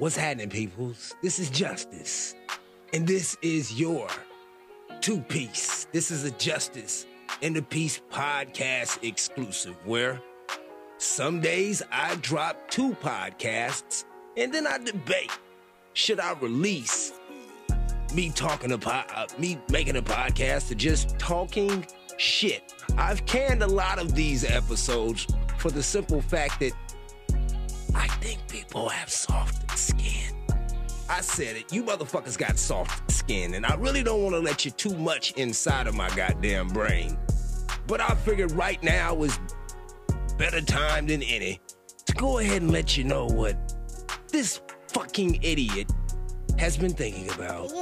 What's happening, peoples? This is Justice. And this is your two piece. This is a Justice and the Peace podcast exclusive where some days I drop two podcasts and then I debate should I release me talking about uh, me making a podcast or just talking shit. I've canned a lot of these episodes for the simple fact that I think people have soft. I said it. You motherfuckers got soft skin, and I really don't want to let you too much inside of my goddamn brain. But I figured right now is better time than any to go ahead and let you know what this fucking idiot has been thinking about.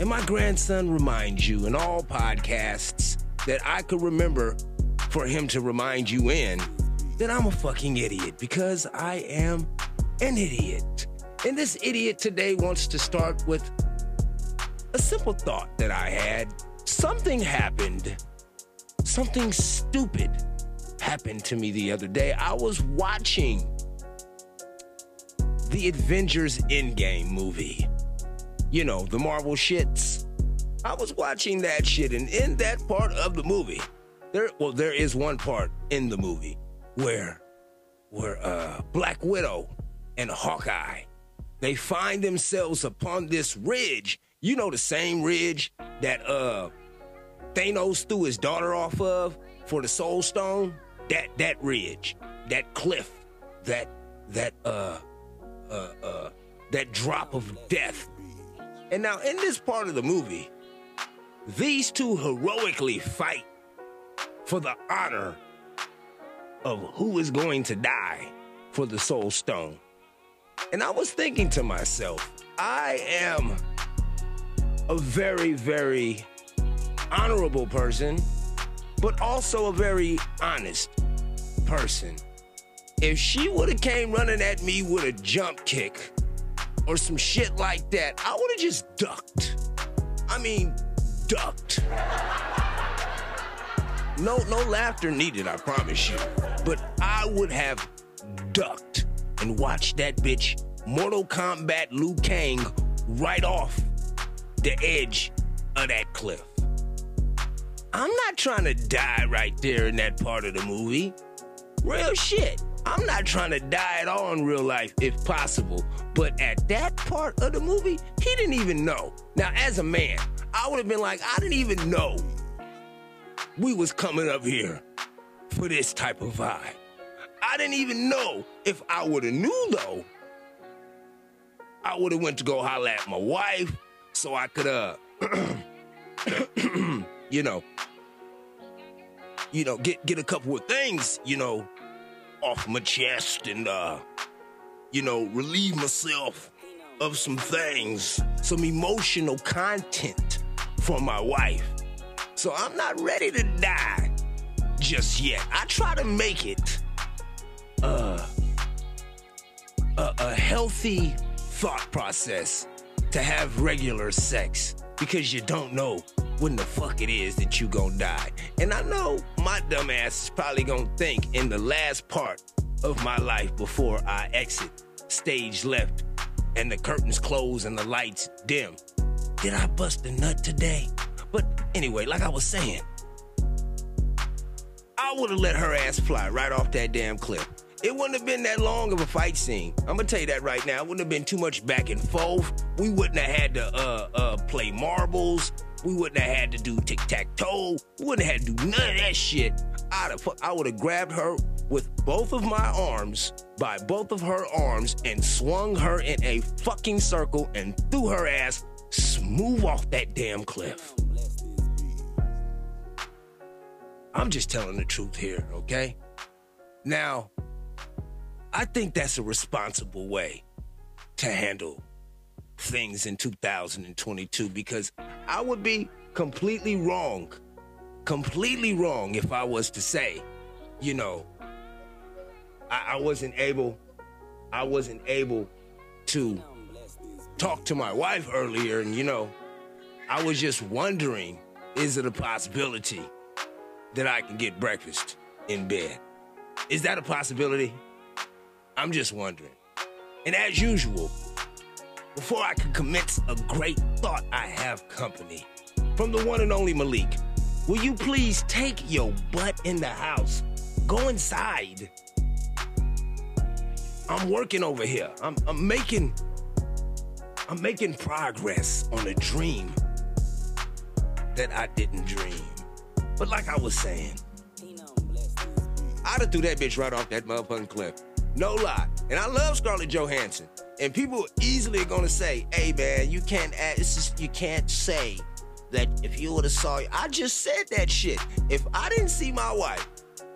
And my grandson reminds you in all podcasts that I could remember for him to remind you in that I'm a fucking idiot because I am an idiot. And this idiot today wants to start with a simple thought that I had. Something happened, something stupid happened to me the other day. I was watching the Avengers Endgame movie. You know, the Marvel shits. I was watching that shit, and in that part of the movie, there well, there is one part in the movie where where uh Black Widow and Hawkeye they find themselves upon this ridge. You know the same ridge that uh Thanos threw his daughter off of for the Soul Stone? That that ridge, that cliff, that that uh uh uh that drop of death. And now in this part of the movie, these two heroically fight for the honor of who is going to die for the Soul Stone. And I was thinking to myself, I am a very, very honorable person, but also a very honest person. If she would have came running at me with a jump kick or some shit like that, I would have just ducked. I mean, ducked. No, no laughter needed, I promise you. But I would have ducked and watched that bitch Mortal Kombat Liu Kang right off the edge of that cliff. I'm not trying to die right there in that part of the movie. Real shit. I'm not trying to die at all in real life if possible. But at that part of the movie, he didn't even know. Now, as a man, I would have been like, I didn't even know we was coming up here for this type of vibe. I didn't even know if I would have knew though. I would have went to go holler at my wife so I could uh you know you know get get a couple of things, you know, off my chest and uh you know, relieve myself of some things, some emotional content from my wife. So I'm not ready to die just yet. I try to make it uh, a, a healthy thought process to have regular sex because you don't know when the fuck it is that you gonna die. And I know my dumb ass is probably gonna think in the last part of my life before I exit stage left and the curtains close and the lights dim. Did I bust a nut today? But anyway, like I was saying, I would have let her ass fly right off that damn cliff. It wouldn't have been that long of a fight scene. I'm gonna tell you that right now. It wouldn't have been too much back and forth. We wouldn't have had to uh, uh, play marbles. We wouldn't have had to do tic tac toe. We wouldn't have had to do none of that shit. I'd have, I would have grabbed her with both of my arms, by both of her arms, and swung her in a fucking circle and threw her ass smooth off that damn cliff. I'm just telling the truth here, okay? Now, I think that's a responsible way to handle things in 2022 because I would be completely wrong, completely wrong if I was to say, you know, I, I wasn't able, I wasn't able to talk to my wife earlier and, you know, I was just wondering, is it a possibility that I can get breakfast in bed? Is that a possibility? I'm just wondering. And as usual, before I can commence a great thought, I have company from the one and only Malik. Will you please take your butt in the house? Go inside. I'm working over here. I'm, I'm making I'm making progress on a dream that I didn't dream. But like I was saying, I'd have threw that bitch right off that motherfucking cliff. No lie. And I love Scarlett Johansson. And people easily gonna say, hey man, you can't add, it's just, you can't say that if you would have saw I just said that shit. If I didn't see my wife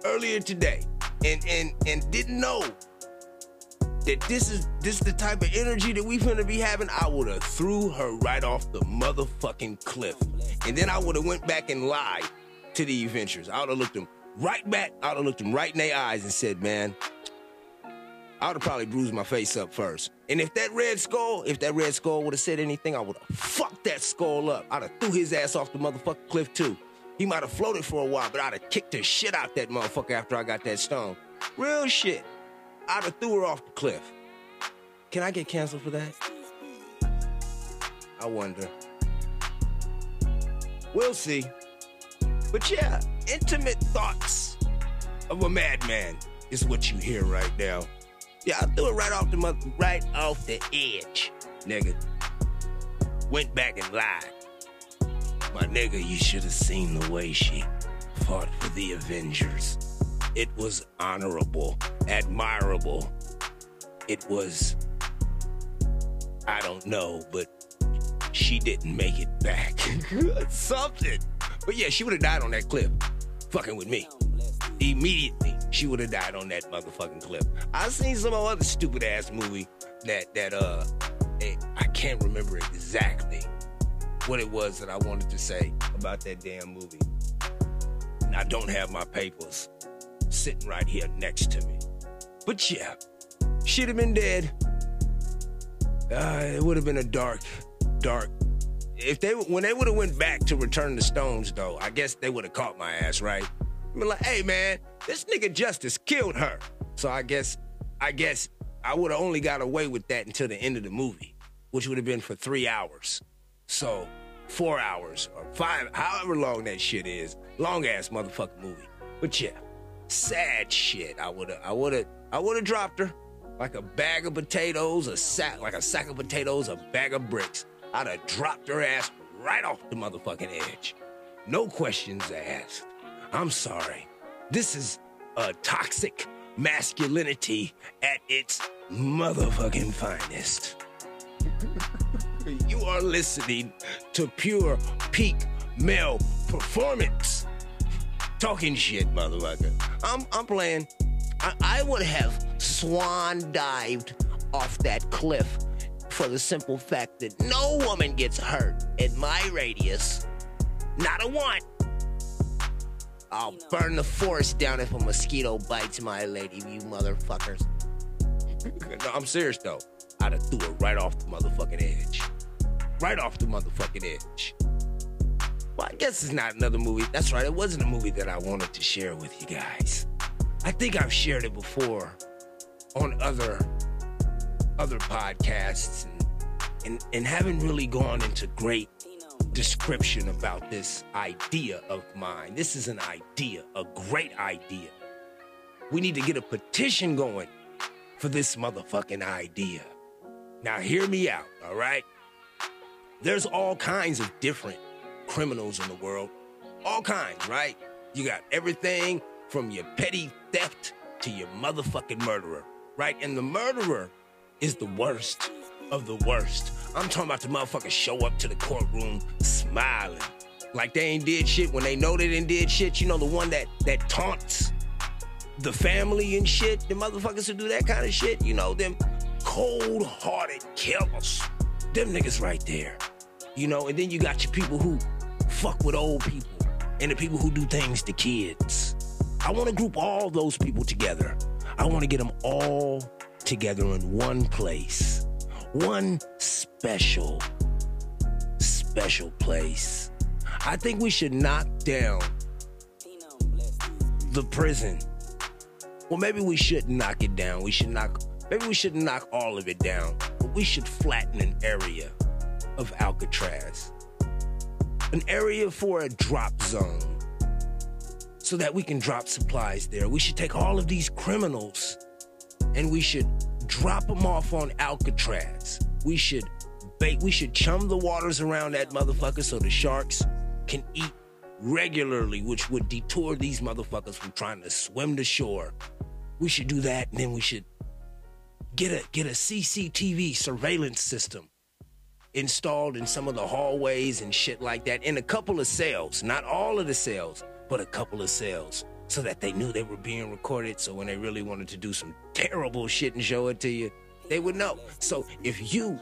earlier today and and and didn't know that this is this is the type of energy that we finna be having, I would have threw her right off the motherfucking cliff. And then I would have went back and lied to the Avengers. I would have looked them right back, I would have looked them right in their eyes and said, man, I would have probably bruised my face up first. And if that red skull, if that red skull would have said anything, I would have fucked that skull up. I'd have threw his ass off the motherfucking cliff too. He might have floated for a while, but I'd have kicked the shit out that motherfucker after I got that stone. Real shit. I'd have threw her off the cliff. Can I get canceled for that? I wonder. We'll see. But yeah, intimate thoughts of a madman is what you hear right now. Yeah, I threw it right off the right off the edge, nigga. Went back and lied. My nigga, you should have seen the way she fought for the Avengers. It was honorable, admirable. It was, I don't know, but she didn't make it back. Something. But yeah, she would have died on that cliff, fucking with me. Immediately, she would have died on that motherfucking cliff. I've seen some other stupid ass movie that that uh, I can't remember exactly what it was that I wanted to say about that damn movie. And I don't have my papers sitting right here next to me. But yeah, she'd have been dead. Uh, it would have been a dark, dark. If they when they would have went back to return the stones, though, I guess they would have caught my ass, right? I like, hey man, this nigga Justice killed her. So I guess, I guess I would have only got away with that until the end of the movie, which would have been for three hours. So four hours or five, however long that shit is, long ass motherfucking movie. But yeah, sad shit. I would have, I would have, I would have dropped her like a bag of potatoes, a sack, like a sack of potatoes, a bag of bricks. I'd have dropped her ass right off the motherfucking edge. No questions asked. I'm sorry. This is a toxic masculinity at its motherfucking finest. you are listening to pure peak male performance. Talking shit, motherfucker. I'm I'm playing. I, I would have swan dived off that cliff for the simple fact that no woman gets hurt in my radius. Not a one. I'll burn the forest down if a mosquito bites my lady, you motherfuckers. no, I'm serious though. I'd have threw it right off the motherfucking edge. Right off the motherfucking edge. Well, I guess it's not another movie. That's right, it wasn't a movie that I wanted to share with you guys. I think I've shared it before on other other podcasts and and, and haven't really gone into great description about this idea of mine. This is an idea, a great idea. We need to get a petition going for this motherfucking idea. Now, hear me out, all right? There's all kinds of different criminals in the world. All kinds, right? You got everything from your petty theft to your motherfucking murderer, right? And the murderer is the worst of the worst. I'm talking about the motherfuckers show up to the courtroom smiling. Like they ain't did shit when they know they didn't did shit. You know, the one that that taunts the family and shit. The motherfuckers who do that kind of shit. You know, them cold-hearted killers. Them niggas right there. You know, and then you got your people who fuck with old people and the people who do things to kids. I want to group all those people together. I want to get them all together in one place one special, special place. I think we should knock down the prison. Well, maybe we should knock it down. We should knock maybe we shouldn't knock all of it down, but we should flatten an area of Alcatraz. An area for a drop zone so that we can drop supplies there. We should take all of these criminals and we should drop them off on Alcatraz. We should bait, we should chum the waters around that motherfucker so the sharks can eat regularly, which would detour these motherfuckers from trying to swim to shore. We should do that, and then we should get a get a CCTV surveillance system installed in some of the hallways and shit like that in a couple of cells, not all of the cells, but a couple of cells, so that they knew they were being recorded. So when they really wanted to do some terrible shit and show it to you, they would know. So if you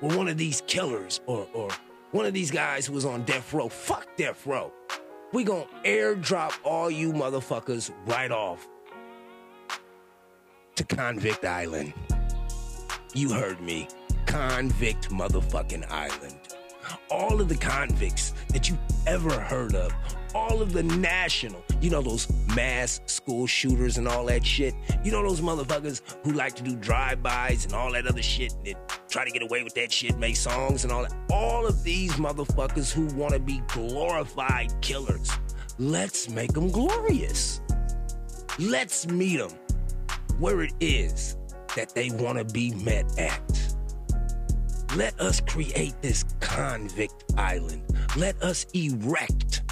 were one of these killers or or one of these guys who was on death row, fuck death row. We gonna airdrop all you motherfuckers right off to Convict Island. You heard me. Convict motherfucking Island. All of the convicts that you ever heard of, all of the national, you know, those mass school shooters and all that shit. You know, those motherfuckers who like to do drive-bys and all that other shit and try to get away with that shit, make songs and all that. All of these motherfuckers who want to be glorified killers. Let's make them glorious. Let's meet them where it is that they want to be met at. Let us create this convict island. Let us erect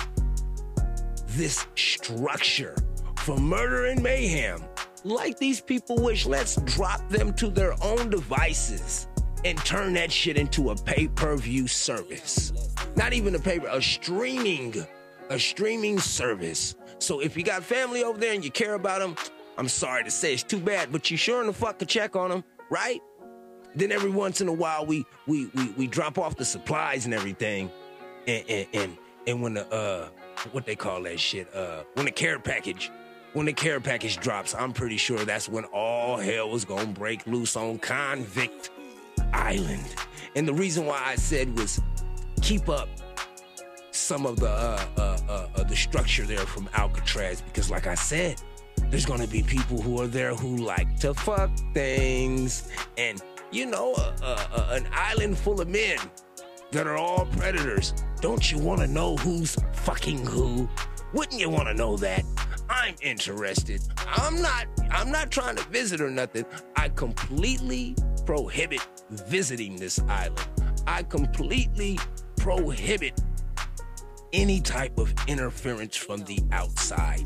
this structure for murder and mayhem. Like these people wish, let's drop them to their own devices and turn that shit into a pay per view service. Not even a paper, a streaming, a streaming service. So if you got family over there and you care about them, I'm sorry to say it's too bad, but you sure in the fuck could check on them, right? Then every once in a while we we we, we drop off the supplies and everything, and and and, and when the uh what they call that shit uh when the care package when the care package drops, I'm pretty sure that's when all hell was gonna break loose on Convict Island. And the reason why I said was keep up some of the uh, uh, uh, uh the structure there from Alcatraz because, like I said, there's gonna be people who are there who like to fuck things, and you know, an island full of men that are all predators. Don't you want to know who's fucking who? Wouldn't you want to know that? I'm interested. I'm not I'm not trying to visit or nothing. I completely prohibit visiting this island. I completely prohibit any type of interference from the outside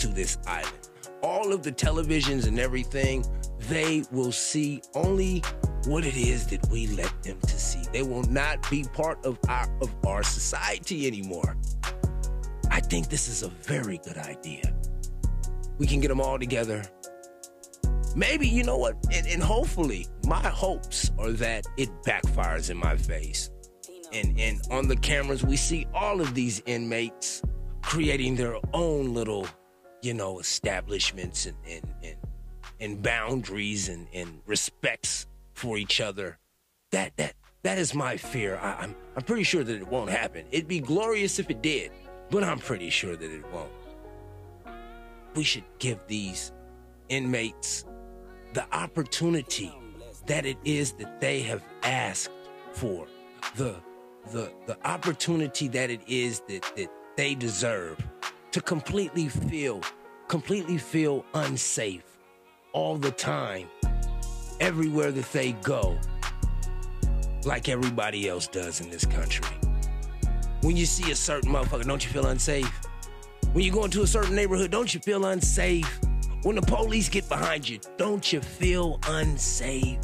to this island. All of the televisions and everything, they will see only what it is that we let them to see. They will not be part of our of our society anymore. I think this is a very good idea. We can get them all together. Maybe, you know what? And, and hopefully, my hopes are that it backfires in my face. And, and on the cameras, we see all of these inmates creating their own little, you know, establishments and, and, and, and boundaries and, and respects for each other. That that that is my fear. I, I'm I'm pretty sure that it won't happen. It'd be glorious if it did, but I'm pretty sure that it won't. We should give these inmates the opportunity that it is that they have asked for. The the the opportunity that it is that that they deserve to completely feel completely feel unsafe all the time everywhere that they go, like everybody else does in this country. When you see a certain motherfucker, don't you feel unsafe? When you go into a certain neighborhood, don't you feel unsafe? When the police get behind you, don't you feel unsafe?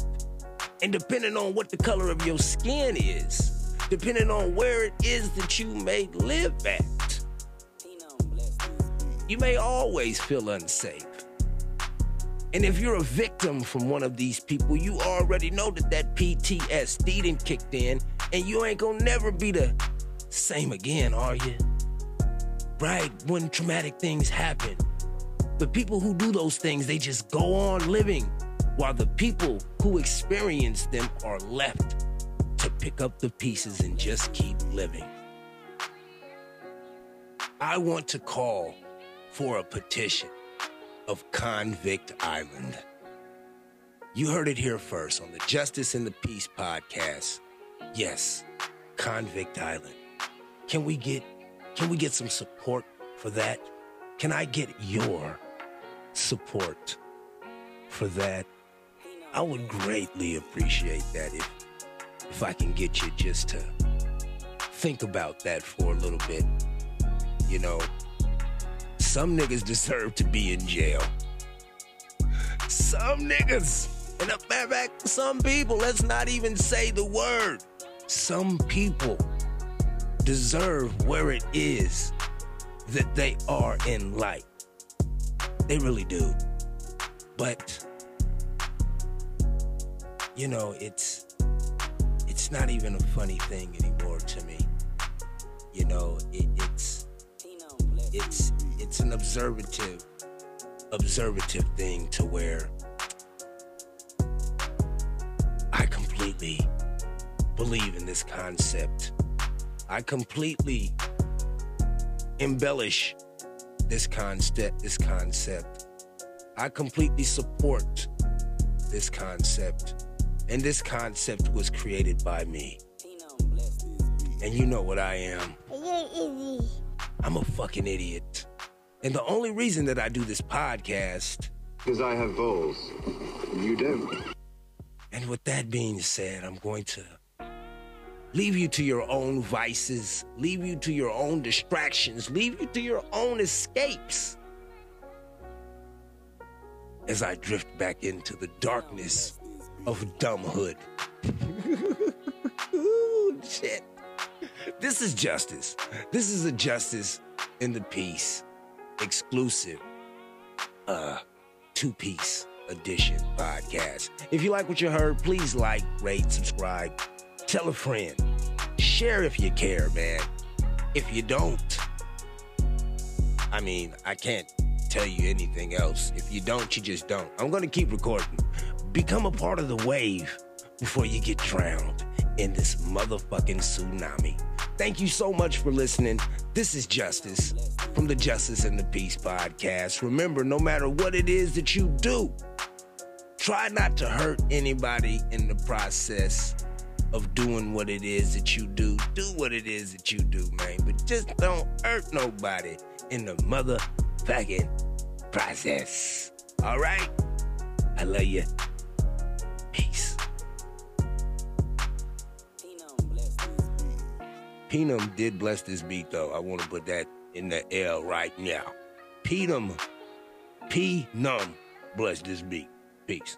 And depending on what the color of your skin is, depending on where it is that you may live at, you may always feel unsafe. And if you're a victim from one of these people, you already know that that PTSD done kicked in, and you ain't gonna never be the same again, are you? Right? When traumatic things happen, the people who do those things, they just go on living, while the people who experience them are left to pick up the pieces and just keep living. I want to call for a petition of Convict Island. You heard it here first on the Justice and the Peace podcast. Yes, Convict Island. Can we get can we get some support for that? Can I get your support for that? I would greatly appreciate that if if I can get you just to think about that for a little bit. You know, some niggas deserve to be in jail. Some niggas. And a matter of fact, some people, let's not even say the word. Some people deserve where it is that they are in life. They really do. But you know, it's it's not even a funny thing anymore to me. You know, it, it's it's it's an observative observative thing to where I completely believe in this concept. I completely embellish this concept this concept. I completely support this concept. And this concept was created by me. And you know what I am. I'm a fucking idiot. And the only reason that I do this podcast. Because I have balls. You don't. And with that being said, I'm going to leave you to your own vices, leave you to your own distractions, leave you to your own escapes. As I drift back into the darkness of dumbhood. Ooh, shit. This is justice. This is a justice in the peace exclusive uh two piece edition podcast. If you like what you heard, please like, rate, subscribe, tell a friend, share if you care, man. If you don't, I mean, I can't tell you anything else. If you don't, you just don't. I'm gonna keep recording. Become a part of the wave before you get drowned in this motherfucking tsunami. Thank you so much for listening. This is Justice from the Justice and the Peace podcast. Remember, no matter what it is that you do, try not to hurt anybody in the process of doing what it is that you do. Do what it is that you do, man. But just don't hurt nobody in the motherfucking process. All right? I love you. Peace. Penum did bless this beat, though. I want to put that in the L right now. Penum, P Num bless this beat. Peace.